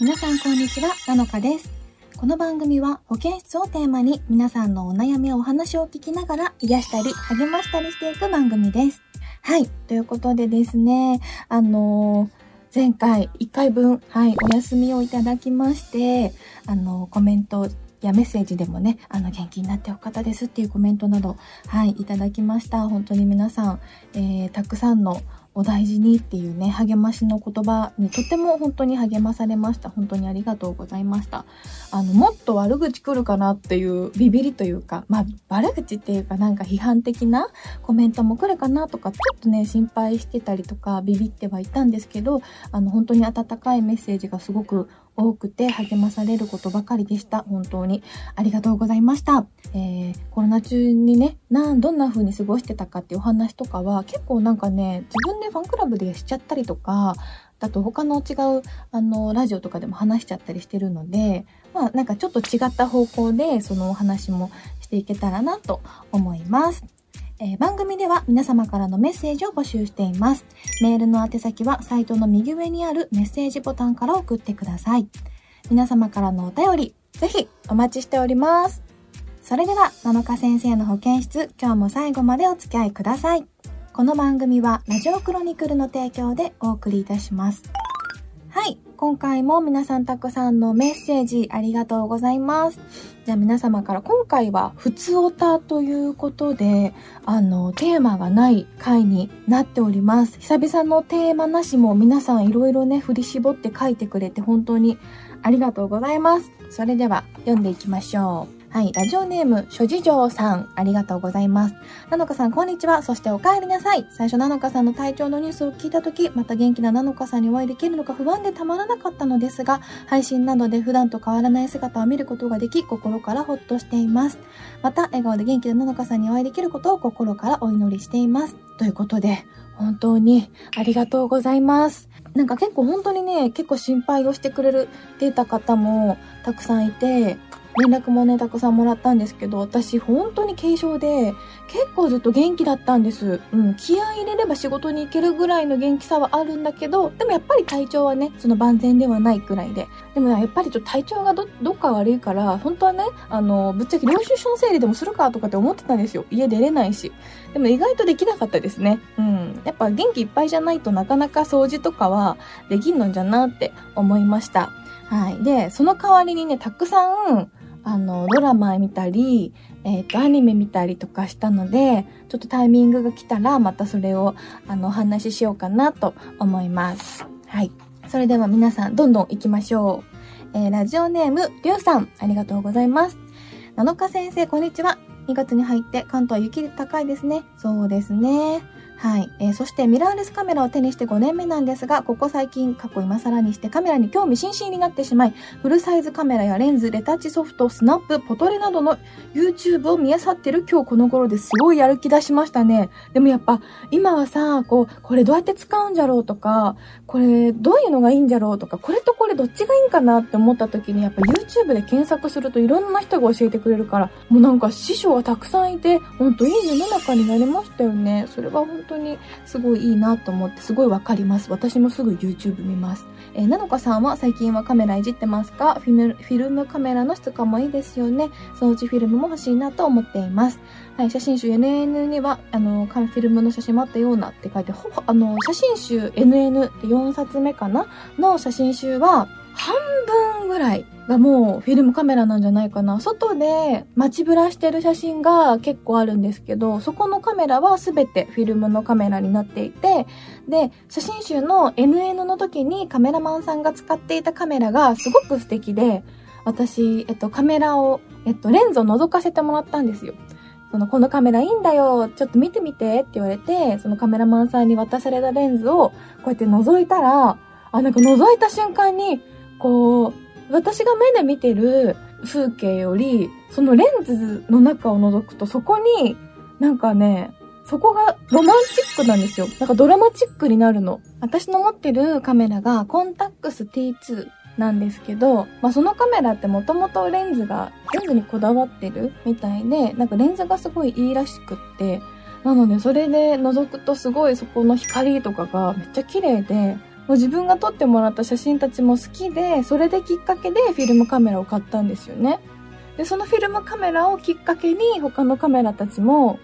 皆さんこんにちは、なのかです。この番組は保健室をテーマに皆さんのお悩みやお話を聞きながら癒したり励ましたりしていく番組です。はい。ということでですね、あのー前回1回分、はい、お休みをいただきまして、あのコメントやメッセージでもね、あの、元気になってよかったですっていうコメントなど、はい、いただきました。本当に皆さん、えー、たくさんのお大事にっていうね、励ましの言葉にとても本当に励まされました。本当にありがとうございました。あの、もっと悪口来るかなっていうビビりというか、まあ、悪口っていうかなんか批判的なコメントも来るかなとか、ちょっとね、心配してたりとか、ビビってはいたんですけど、あの、本当に温かいメッセージがすごく多くて励まされることばかりでした。本当にありがとうございました。えー、コロナ中にね、なん、どんな風に過ごしてたかっていうお話とかは結構なんかね、自分でファンクラブでしちゃったりとか、だと他の違う、あの、ラジオとかでも話しちゃったりしてるので、まあなんかちょっと違った方向でそのお話もしていけたらなと思います。えー番組では皆様からのメッセージを募集しています。メールの宛先はサイトの右上にあるメッセージボタンから送ってください。皆様からのお便り、ぜひお待ちしております。それでは、七日先生の保健室、今日も最後までお付き合いください。この番組はラジオクロニクルの提供でお送りいたします。はい。今回も皆さんたくさんのメッセージありがとうございます。じゃあ皆様から今回は普通オタということで、あの、テーマがない回になっております。久々のテーマなしも皆さんいろいろね、振り絞って書いてくれて本当にありがとうございます。それでは読んでいきましょう。はい。ラジオネーム、諸事情さん、ありがとうございます。なのかさん、こんにちは。そしてお帰りなさい。最初、なのかさんの体調のニュースを聞いたとき、また元気ななのかさんにお会いできるのか不安でたまらなかったのですが、配信などで普段と変わらない姿を見ることができ、心からほっとしています。また、笑顔で元気ななのかさんにお会いできることを心からお祈りしています。ということで、本当にありがとうございます。なんか結構本当にね、結構心配をしてくれるっていた方もたくさんいて、連絡もね、たくさんもらったんですけど、私本当に軽症で、結構ずっと元気だったんです。うん、気合い入れれば仕事に行けるぐらいの元気さはあるんだけど、でもやっぱり体調はね、その万全ではないくらいで。でもやっぱりちょっと体調がど、どっか悪いから、本当はね、あの、ぶっちゃけ領収書の整理でもするかとかって思ってたんですよ。家出れないし。でも意外とできなかったですね。うん。やっぱ元気いっぱいじゃないとなかなか掃除とかはできんのんじゃなって思いました。はい。で、その代わりにね、たくさん、あの、ドラマ見たり、えっ、と、アニメ見たりとかしたので、ちょっとタイミングが来たら、またそれを、あの、お話ししようかなと思います。はい。それでは皆さん、どんどん行きましょう。えーラジオネーム、りゅうさん、ありがとうございます。七日先生、こんにちは。2月に入って関東は雪高いですね。そうですね。はい。えーそしてミラーレスカメラを手にして5年目なんですが、ここ最近、過去今更にしてカメラに興味津々になってしまい、フルサイズカメラやレンズ、レタッチソフト、スナップ、ポトレなどの YouTube を見漁ってる今日この頃ですごいやる気出しましたね。でもやっぱ今はさ、こう、これどうやって使うんじゃろうとか、これどういうのがいいんじゃろうとか、これとこれどっちがいいんかなって思った時にやっぱ YouTube で検索するといろんな人が教えてくれるから、もうなんか師匠がたくさんいて、ほんといい世の中になりましたよね。それは本当当にすごいいいなと思ってすごいわかります。私もすぐ YouTube 見ます。えー、なのかさんは最近はカメラいじってますか？フィルフィルムカメラの質感もいいですよね。そのうちフィルムも欲しいなと思っています。はい、写真集 NN には、あの、フィルムの写真もあったようなって書いて、ほぼ、あの、写真集 NN って4冊目かな？の写真集は、半分ぐらいがもうフィルムカメラなんじゃないかな。外で街ぶらしてる写真が結構あるんですけど、そこのカメラは全てフィルムのカメラになっていて、で、写真集の NN の時にカメラマンさんが使っていたカメラがすごく素敵で、私、えっと、カメラを、えっと、レンズを覗かせてもらったんですよ。その、このカメラいいんだよ、ちょっと見てみてって言われて、そのカメラマンさんに渡されたレンズをこうやって覗いたら、あ、なんか覗いた瞬間に、こう、私が目で見てる風景より、そのレンズの中を覗くと、そこに、なんかね、そこがロマンチックなんですよ。なんかドラマチックになるの。私の持ってるカメラがコンタックス T2 なんですけど、まあそのカメラってもともとレンズが、レンズにこだわってるみたいで、なんかレンズがすごいいいらしくって、なのでそれで覗くとすごいそこの光とかがめっちゃ綺麗で、自分が撮ってもらった写真たちも好きで、それできっかけでフィルムカメラを買ったんですよね。で、そのフィルムカメラをきっかけに他のカメラたちも、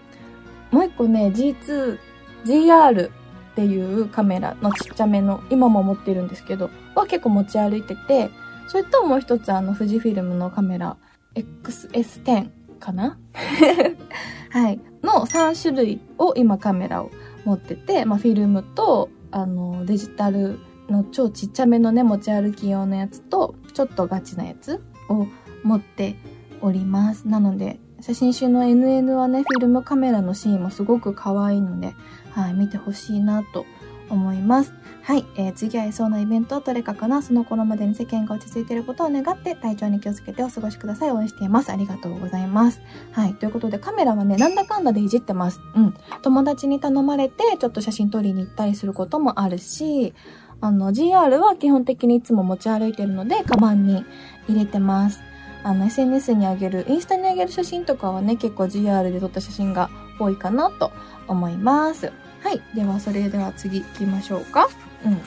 もう一個ね、G2、GR っていうカメラのちっちゃめの、今も持ってるんですけど、は結構持ち歩いてて、それともう一つあの富士フィルムのカメラ、XS10 かな？はい。の3種類を今カメラを持ってて、まあフィルムと、あの、デジタルの超ちっちゃめのね、持ち歩き用のやつと、ちょっとガチなやつを持っております。なので、写真集の NN はね、フィルムカメラのシーンもすごく可愛いので、はい、見てほしいなと思います。はい、えー、次会えそうなイベントはどれかかな？その頃までに世間が落ち着いていることを願って体調に気をつけてお過ごしください。応援しています。ありがとうございます。はい、ということでカメラはね、なんだかんだでいじってます。うん。友達に頼まれてちょっと写真撮りに行ったりすることもあるし、あの、GR は基本的にいつも持ち歩いてるので、カバンに入れてます。あの、SNS にあげる、インスタにあげる写真とかはね、結構 GR で撮った写真が多いかなと思います。はい。では、それでは次行きましょうか。うんうん。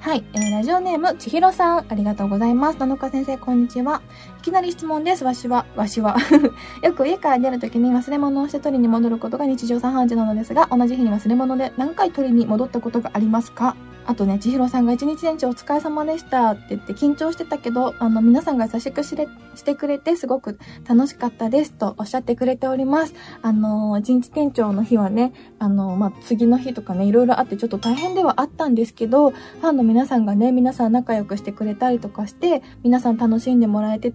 はい。えー、ラジオネーム、ちひろさん、ありがとうございます。七日先生、こんにちは。いきなり質問です。わしは、わしは。よく家から出るときに忘れ物をして取りに戻ることが日常茶飯事なのですが、同じ日に忘れ物で何回取りに戻ったことがありますか？あとね、千尋さんが一日店長お疲れ様でしたって言って緊張してたけど、あの、皆さんが優しくしれしてくれてすごく楽しかったですとおっしゃってくれております。あの、一日店長の日はね、あの、まあ、次の日とかね、いろいろあってちょっと大変ではあったんですけど、ファンの皆さんがね、皆さん仲良くしてくれたりとかして、皆さん楽しんでもらえて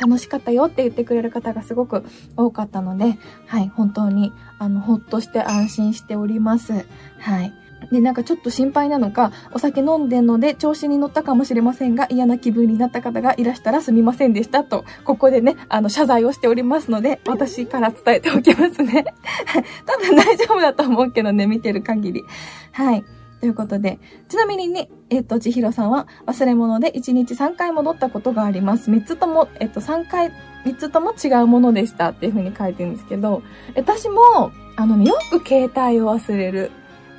楽しかったよって言ってくれる方がすごく多かったので、はい、本当に、あの、ほっとして安心しております。はい。で、なんかちょっと心配なのか、お酒飲んでんので調子に乗ったかもしれませんが、嫌な気分になった方がいらしたらすみませんでしたと、ここでね、あの、謝罪をしておりますので、私から伝えておきますね。多分大丈夫だと思うけどね、見てる限り。はい。ということで、ちなみにね、えっ、ー、と、千尋さんは忘れ物で1日3回戻ったことがあります。3つとも、えっ、と、3回、3つとも違うものでしたっていう風に書いてるんですけど、私も、あのね、よく携帯を忘れる。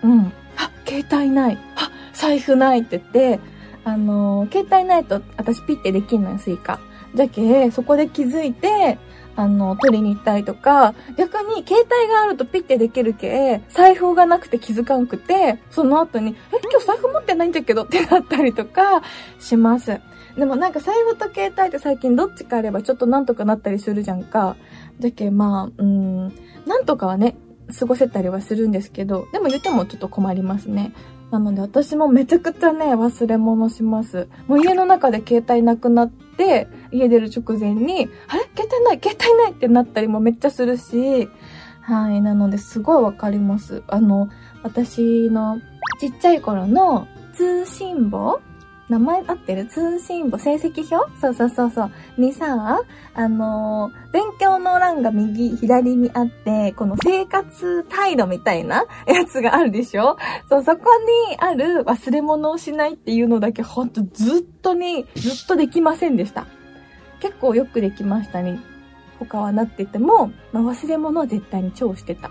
うん。携帯ない。あ、財布ないって言って、あの、携帯ないと私ピッてできんのよ、 Suica。じゃけ、そこで気づいて、あの、取りに行ったりとか、逆に携帯があるとピッてできるけ、財布がなくて気づかんくて、その後に、え、今日財布持ってないんだけどってなったりとかします。でもなんか財布と携帯って最近どっちかあればちょっとなんとかなったりするじゃんか。じゃけ、まあ、うん、なんとかはね、過ごせたりはするんですけど、でも言ってもちょっと困りますね。なので私もめちゃくちゃね、忘れ物します。もう家の中で携帯なくなって、家出る直前に、あれ？携帯ない？携帯ない？ってなったりもめっちゃするし、はい。なので、すごいわかります。あの、私のちっちゃい頃の通信簿名前合ってる通信簿、成績表？そうそうそうそう。にさ、あのー、勉強の欄が右、左にあって、この生活態度みたいなやつがあるでしょ？そう、そこにある忘れ物をしないっていうのだけほんとずっとに、ずっとできませんでした。結構よくできましたね。他はなってても、まあ、忘れ物は絶対に超してた。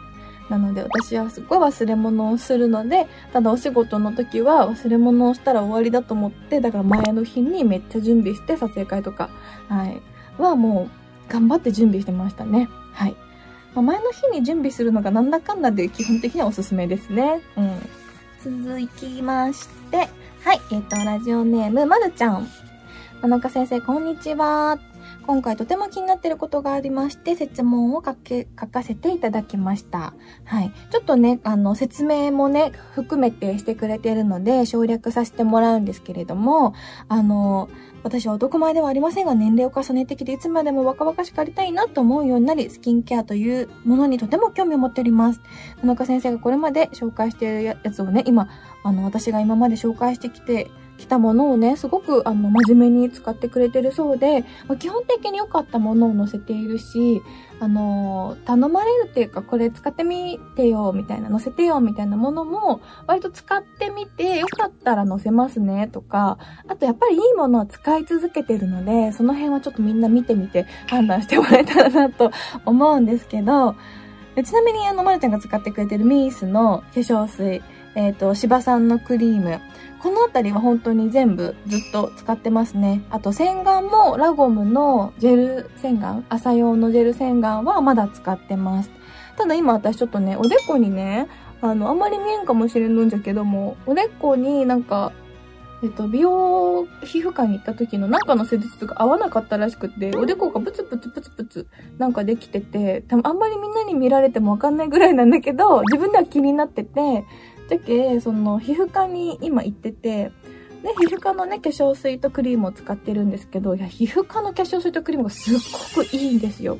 なので私はすごい忘れ物をするので、ただお仕事の時は忘れ物をしたら終わりだと思って、だから前の日にめっちゃ準備して撮影会とか、はい、はもう頑張って準備してましたね。はい。まあ、前の日に準備するのがなんだかんだで基本的にはおすすめですね。うん。続きまして、はい、えっ、ー、と、ラジオネーム、まるちゃん。七日先生、こんにちは。今回とても気になっていることがありまして、説問を書け、書かせていただきました。はい。ちょっとね、あの、説明もね、含めてしてくれているので、省略させてもらうんですけれども、あの、私は男前ではありませんが、年齢を重ねてきて、いつまでも若々しくありたいなと思うようになり、スキンケアというものにとても興味を持っております。田中先生がこれまで紹介しているやつをね、今、あの、私が今まで紹介してきて、来たものをね、すごくあの真面目に使ってくれてるそうで、ま、基本的に良かったものを載せているし、あの、頼まれるっていうか、これ使ってみてよ、みたいな、載せてよ、みたいなものも、割と使ってみて、よかったら載せますね、とか、あとやっぱりいいものは使い続けてるので、その辺はちょっとみんな見てみて判断してもらえたらなと思うんですけど、ちなみにあの、まるちゃんが使ってくれてるミースの化粧水、えっ、ー、と、芝さんのクリーム。このあたりは本当に全部ずっと使ってますね。あと洗顔もラゴムのジェル洗顔、朝用のジェル洗顔はまだ使ってます。ただ今私ちょっとね、おでこにね、あの、あんまり見えんかもしれんのんじゃけども、おでこになんか、えっと、美容皮膚科に行った時のなんかの施術が合わなかったらしくて、おでこがプツプツプツプツなんかできてて、多分あんまりみんなに見られてもわかんないぐらいなんだけど、自分では気になってて、じゃけ、その皮膚科に今行ってて、ね、皮膚科のね、化粧水とクリームを使ってるんですけど、いや、皮膚科の化粧水とクリームがすっごくいいんですよ。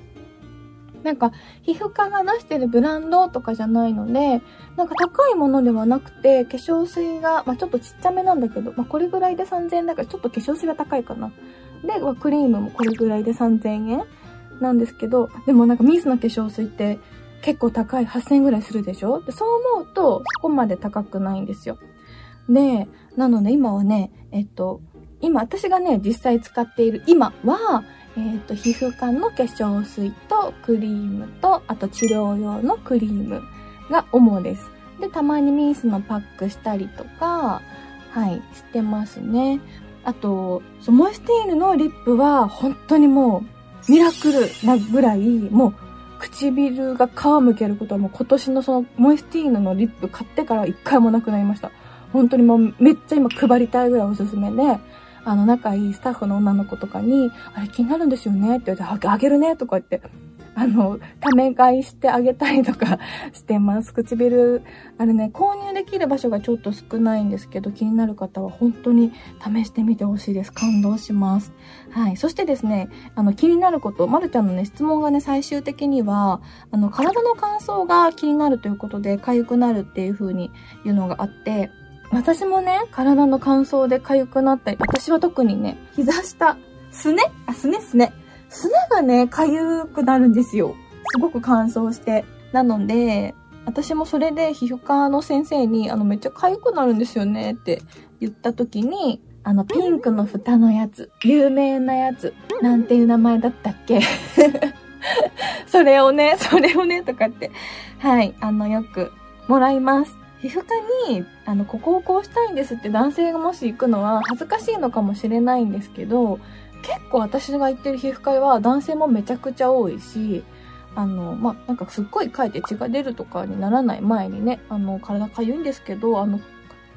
なんか、皮膚科が出してるブランドとかじゃないので、なんか高いものではなくて、化粧水が、まあ、ちょっとちっちゃめなんだけど、まあ、これぐらいで3000円だからちょっと化粧水が高いかな。で、まあ、クリームもこれぐらいで3000円なんですけど、でもなんかミスの化粧水って結構高い8000円ぐらいするでしょ？で、そう思うとそこまで高くないんですよ。で、なので今はね、えっと、今私がね、実際使っている今は、えっ、と、皮膚科の化粧水とクリームと、あと治療用のクリームが主です。で、たまにミースのパックしたりとか、はい、してますね。あと、そモイスティーヌのリップは本当にもうミラクルなぐらい、もう唇が皮むけることはもう今年のそのモイスティーヌのリップ買ってから一回もなくなりました。本当にもうめっちゃ今配りたいぐらいおすすめで、あの、仲いいスタッフの女の子とかに、あれ気になるんですよねって言われて、あげるねとか言って、あの、ため買いしてあげたりとか してます。唇、あれね、購入できる場所がちょっと少ないんですけど、気になる方は本当に試してみてほしいです。感動します。はい。そしてですね、あの、気になること、まるちゃんのね、質問がね、最終的には、あの、体の乾燥が気になるということで、痒くなるっていう風に言うのがあって、私もね、体の乾燥で痒くなったり、私は特にね、膝下、すね？あ、すね？すね。すねがね、痒くなるんですよ。すごく乾燥して。なので、私もそれで皮膚科の先生に、あの、めっちゃ痒くなるんですよねって言った時に、あの、ピンクの蓋のやつ、有名なやつ、なんていう名前だったっけ？それをね、それをね、とかって、はい、あの、よくもらいます。皮膚科に、あの、ここをこうしたいんですって男性がもし行くのは恥ずかしいのかもしれないんですけど、結構私が行ってる皮膚科医は男性もめちゃくちゃ多いし、あの、まあ、なんかすっごい書いて血が出るとかにならない前にね、あの、体かゆいんですけど、あの、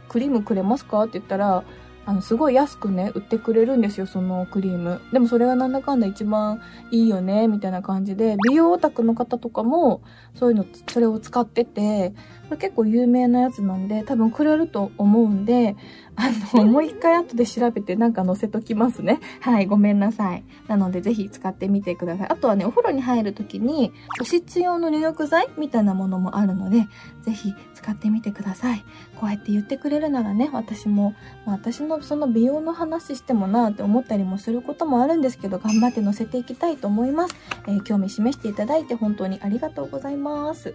クリームくれますかって言ったら、あの、すごい安くね、売ってくれるんですよ、そのクリーム。でもそれがなんだかんだ一番いいよね、みたいな感じで、美容オタクの方とかも、そういうの、それを使ってて、これ結構有名なやつなんで、多分くれると思うんで、あの、もう一回後で調べてなんか載せときますね。はい、ごめんなさい。なのでぜひ使ってみてください。あとはね、お風呂に入るときに、保湿用の入浴剤みたいなものもあるので、ぜひ使ってみてください。こうやって言ってくれるならね、私も、まあ、私のその美容の話してもなって思ったりもすることもあるんですけど、頑張って載せていきたいと思います。えー、興味示していただいて本当にありがとうございます。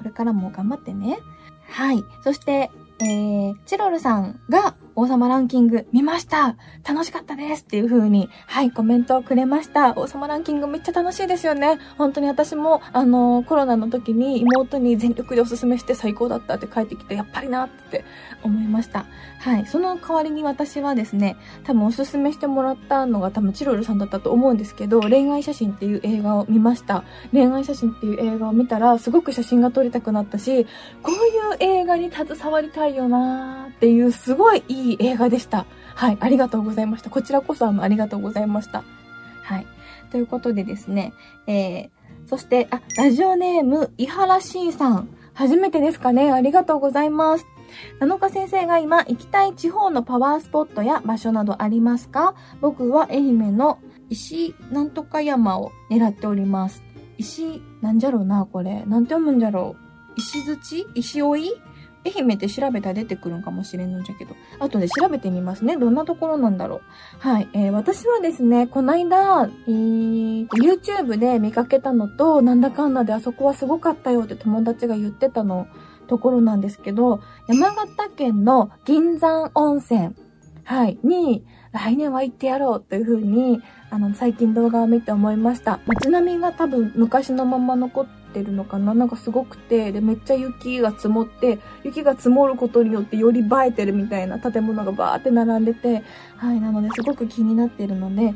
これからも頑張ってね。はい。そして、えー、チロルさんが王様ランキング見ました楽しかったですっていう風に、はい、コメントをくれました。王様ランキングめっちゃ楽しいですよね。本当に私も、あの、コロナの時に妹に全力でおすすめして最高だったって帰ってきて、やっぱりなって思いました。はい。その代わりに私はですね、多分おすすめしてもらったのが多分チロルさんだったと思うんですけど、恋愛写真っていう映画を見ました。恋愛写真っていう映画を見たら、すごく写真が撮りたくなったし、こういう映画に携わりたいよなーっていうすごいいいい映画でした。はい。ありがとうございました。こちらこそあの、ありがとうございました。はい。ということでですね、えー、そして、あ、ラジオネーム、伊原 C さん。初めてですかねありがとうございます。七日先生が今行きたい地方のパワースポットや場所などありますか？僕は愛媛の石なんとか山を狙っております。石、なんじゃろうな、これ。なんて読むんじゃろう。石槌石追い愛媛って調べたら出てくるんかもしれんのじゃけど。あとで調べてみますね。どんなところなんだろう。はい。えー、私はですね、こないだ、えー、YouTube で見かけたのと、なんだかんだであそこはすごかったよって友達が言ってたのところなんですけど、山形県の銀山温泉、はい、に、来年は行ってやろうというふうに、あの、最近動画を見て思いました。街並みが多分昔のまま残ってるのかななんかすごくて、で、めっちゃ雪が積もって、雪が積もることによってより映えてるみたいな建物がバーって並んでて、はい、なのですごく気になってるので、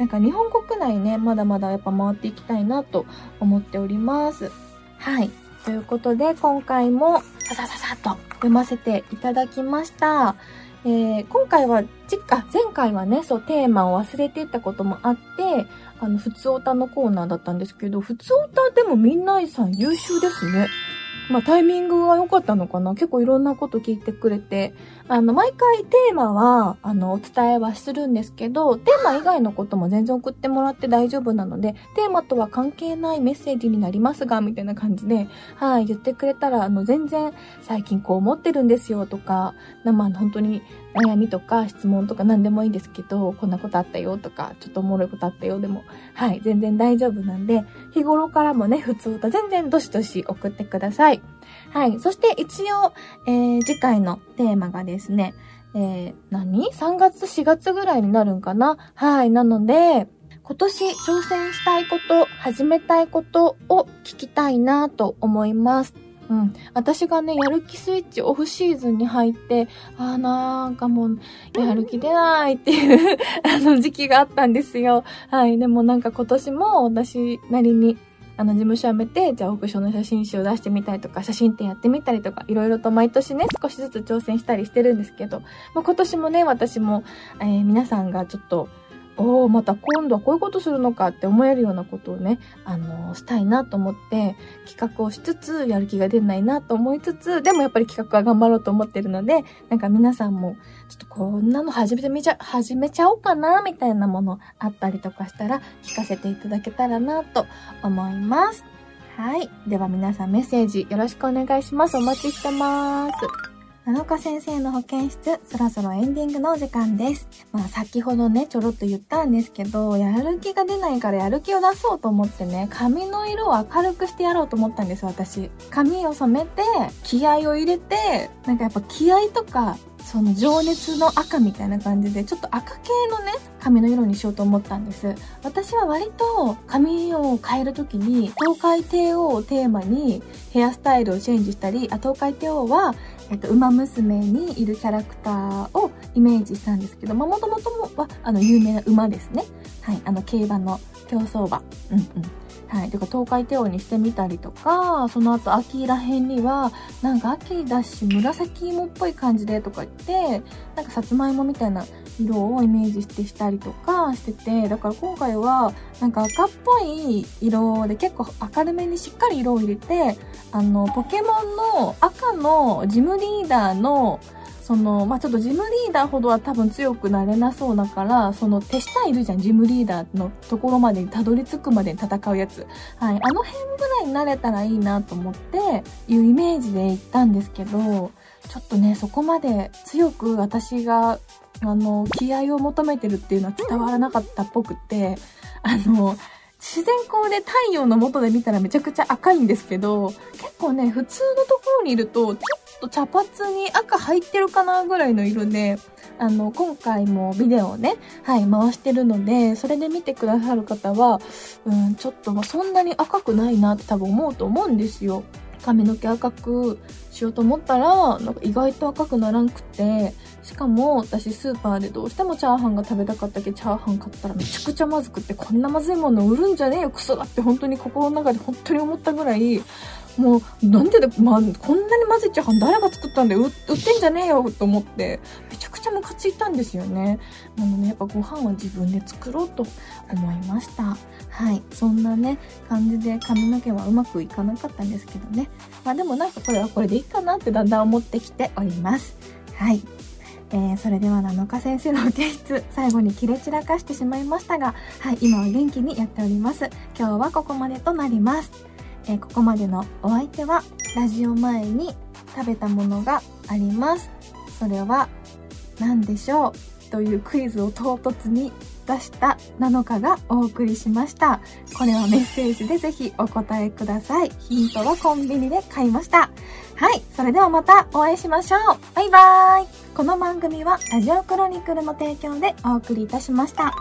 なんか日本国内ね、まだまだやっぱ回っていきたいなと思っております。はい。ということで、今回もささささっと読ませていただきました。えー、今回は、あ、前回はね、そう、テーマを忘れてたこともあって、あの、普通オタのコーナーだったんですけど、普通オタでもみんなさん優秀ですね。まあタイミングが良かったのかな結構いろんなこと聞いてくれて、あの、毎回テーマは、あの、お伝えはするんですけど、テーマ以外のことも全然送ってもらって大丈夫なので、テーマとは関係ないメッセージになりますが、みたいな感じで、はい、言ってくれたら、あの、全然、最近こう思ってるんですよとか、まあ、本当に悩みとか質問とか何でもいいですけど、こんなことあったよとか、ちょっとおもろいことあったよでも、はい、全然大丈夫なんで、日頃からもね、普通と全然どしどし送ってください。はい。そして一応、えー、次回のテーマがですね、えー、何 ?3 月、4月ぐらいになるんかな？はい。なので、今年挑戦したいこと、始めたいことを聞きたいなと思います。うん。私がね、やる気スイッチオフシーズンに入って、あーなんかもう、やる気出ないっていう あの時期があったんですよ。はい。でもなんか今年も私なりにあの、事務所辞めて、じゃあオークションの写真集を出してみたりとか、写真展やってみたりとか、いろいろと毎年ね、少しずつ挑戦したりしてるんですけど、まあ、今年もね、私も、えー、皆さんがちょっと、おおまた今度はこういうことするのかって思えるようなことをね、あのー、したいなと思って、企画をしつつ、やる気が出ないなと思いつつ、でもやっぱり企画は頑張ろうと思ってるので、なんか皆さんも、ちょっとこんなの始めてみちゃ、始めちゃおうかな、みたいなものあったりとかしたら、聞かせていただけたらなと思います。はい。では皆さんメッセージよろしくお願いします。お待ちしてます。七日先生の保健室、そろそろエンディングのお時間です。まあ先ほどね、ちょろっと言ったんですけど、やる気が出ないからやる気を出そうと思ってね、髪の色を明るくしてやろうと思ったんです、私。髪を染めて、気合を入れて、なんかやっぱ気合とか、その情熱の赤みたいな感じで、ちょっと赤系のね、髪の色にしようと思ったんです。私は割と髪を変える時に、東海帝王をテーマにヘアスタイルをチェンジしたり、あ、東海帝王は、えっと、馬娘にいるキャラクターをイメージしたんですけど、まあ、もともとは、あの、有名な馬ですね。はい、あの、競馬の競走馬。うんうん。はい。とか、東海帝王にしてみたりとか、その後、秋ら辺には、なんか秋だし、紫芋っぽい感じでとか言って、なんかさつまいもみたいな色をイメージしてしたりとかしてて、だから今回は、なんか赤っぽい色で結構明るめにしっかり色を入れて、あの、ポケモンの赤のジムリーダーのその、まあ、ちょっとジムリーダーほどは多分強くなれなそうだから、その手下いるじゃん、ジムリーダーのところまでにたどり着くまでに戦うやつ。はい。あの辺ぐらいになれたらいいなと思って、いうイメージで行ったんですけど、ちょっとね、そこまで強く私が、あの、気合を求めてるっていうのは伝わらなかったっぽくて、あの、自然光で太陽の元で見たらめちゃくちゃ赤いんですけど、結構ね、普通のところにいると、ちょっっと茶髪に赤入ってるかなぐらいの色で、あの、今回もビデオをね、はい、回してるので、それで見てくださる方は、うん、ちょっとそんなに赤くないなって多分思うと思うんですよ。髪の毛赤くしようと思ったら、なんか意外と赤くならんくて、しかも私スーパーでどうしてもチャーハンが食べたかったけど、チャーハン買ったらめちゃくちゃまずくって、こんなまずいもの売るんじゃねえよ、クソだって本当に心の中で本当に思ったぐらい、もう、なんでで、まあ、こんなに混ぜチャーハン誰が作ったんだよ売ってんじゃねえよと思って、めちゃくちゃムカついたんですよね。なので、やっぱご飯は自分で作ろうと思いました。はい。そんなね、感じで髪の毛はうまくいかなかったんですけどね。まあでもなんかこれはこれでいいかなってだんだん思ってきております。はい。えー、それでは7日先生の提出、最後に切れ散らかしてしまいましたが、はい、今は元気にやっております。今日はここまでとなります。えー、ここまでのお相手は、ラジオ前に食べたものがあります。それは、何でしょう？というクイズを唐突に出した7日がお送りしました。これはメッセージでぜひお答えください。ヒントはコンビニで買いました。はい。それではまたお会いしましょう。バイバーイ。この番組はラジオクロニクルの提供でお送りいたしました。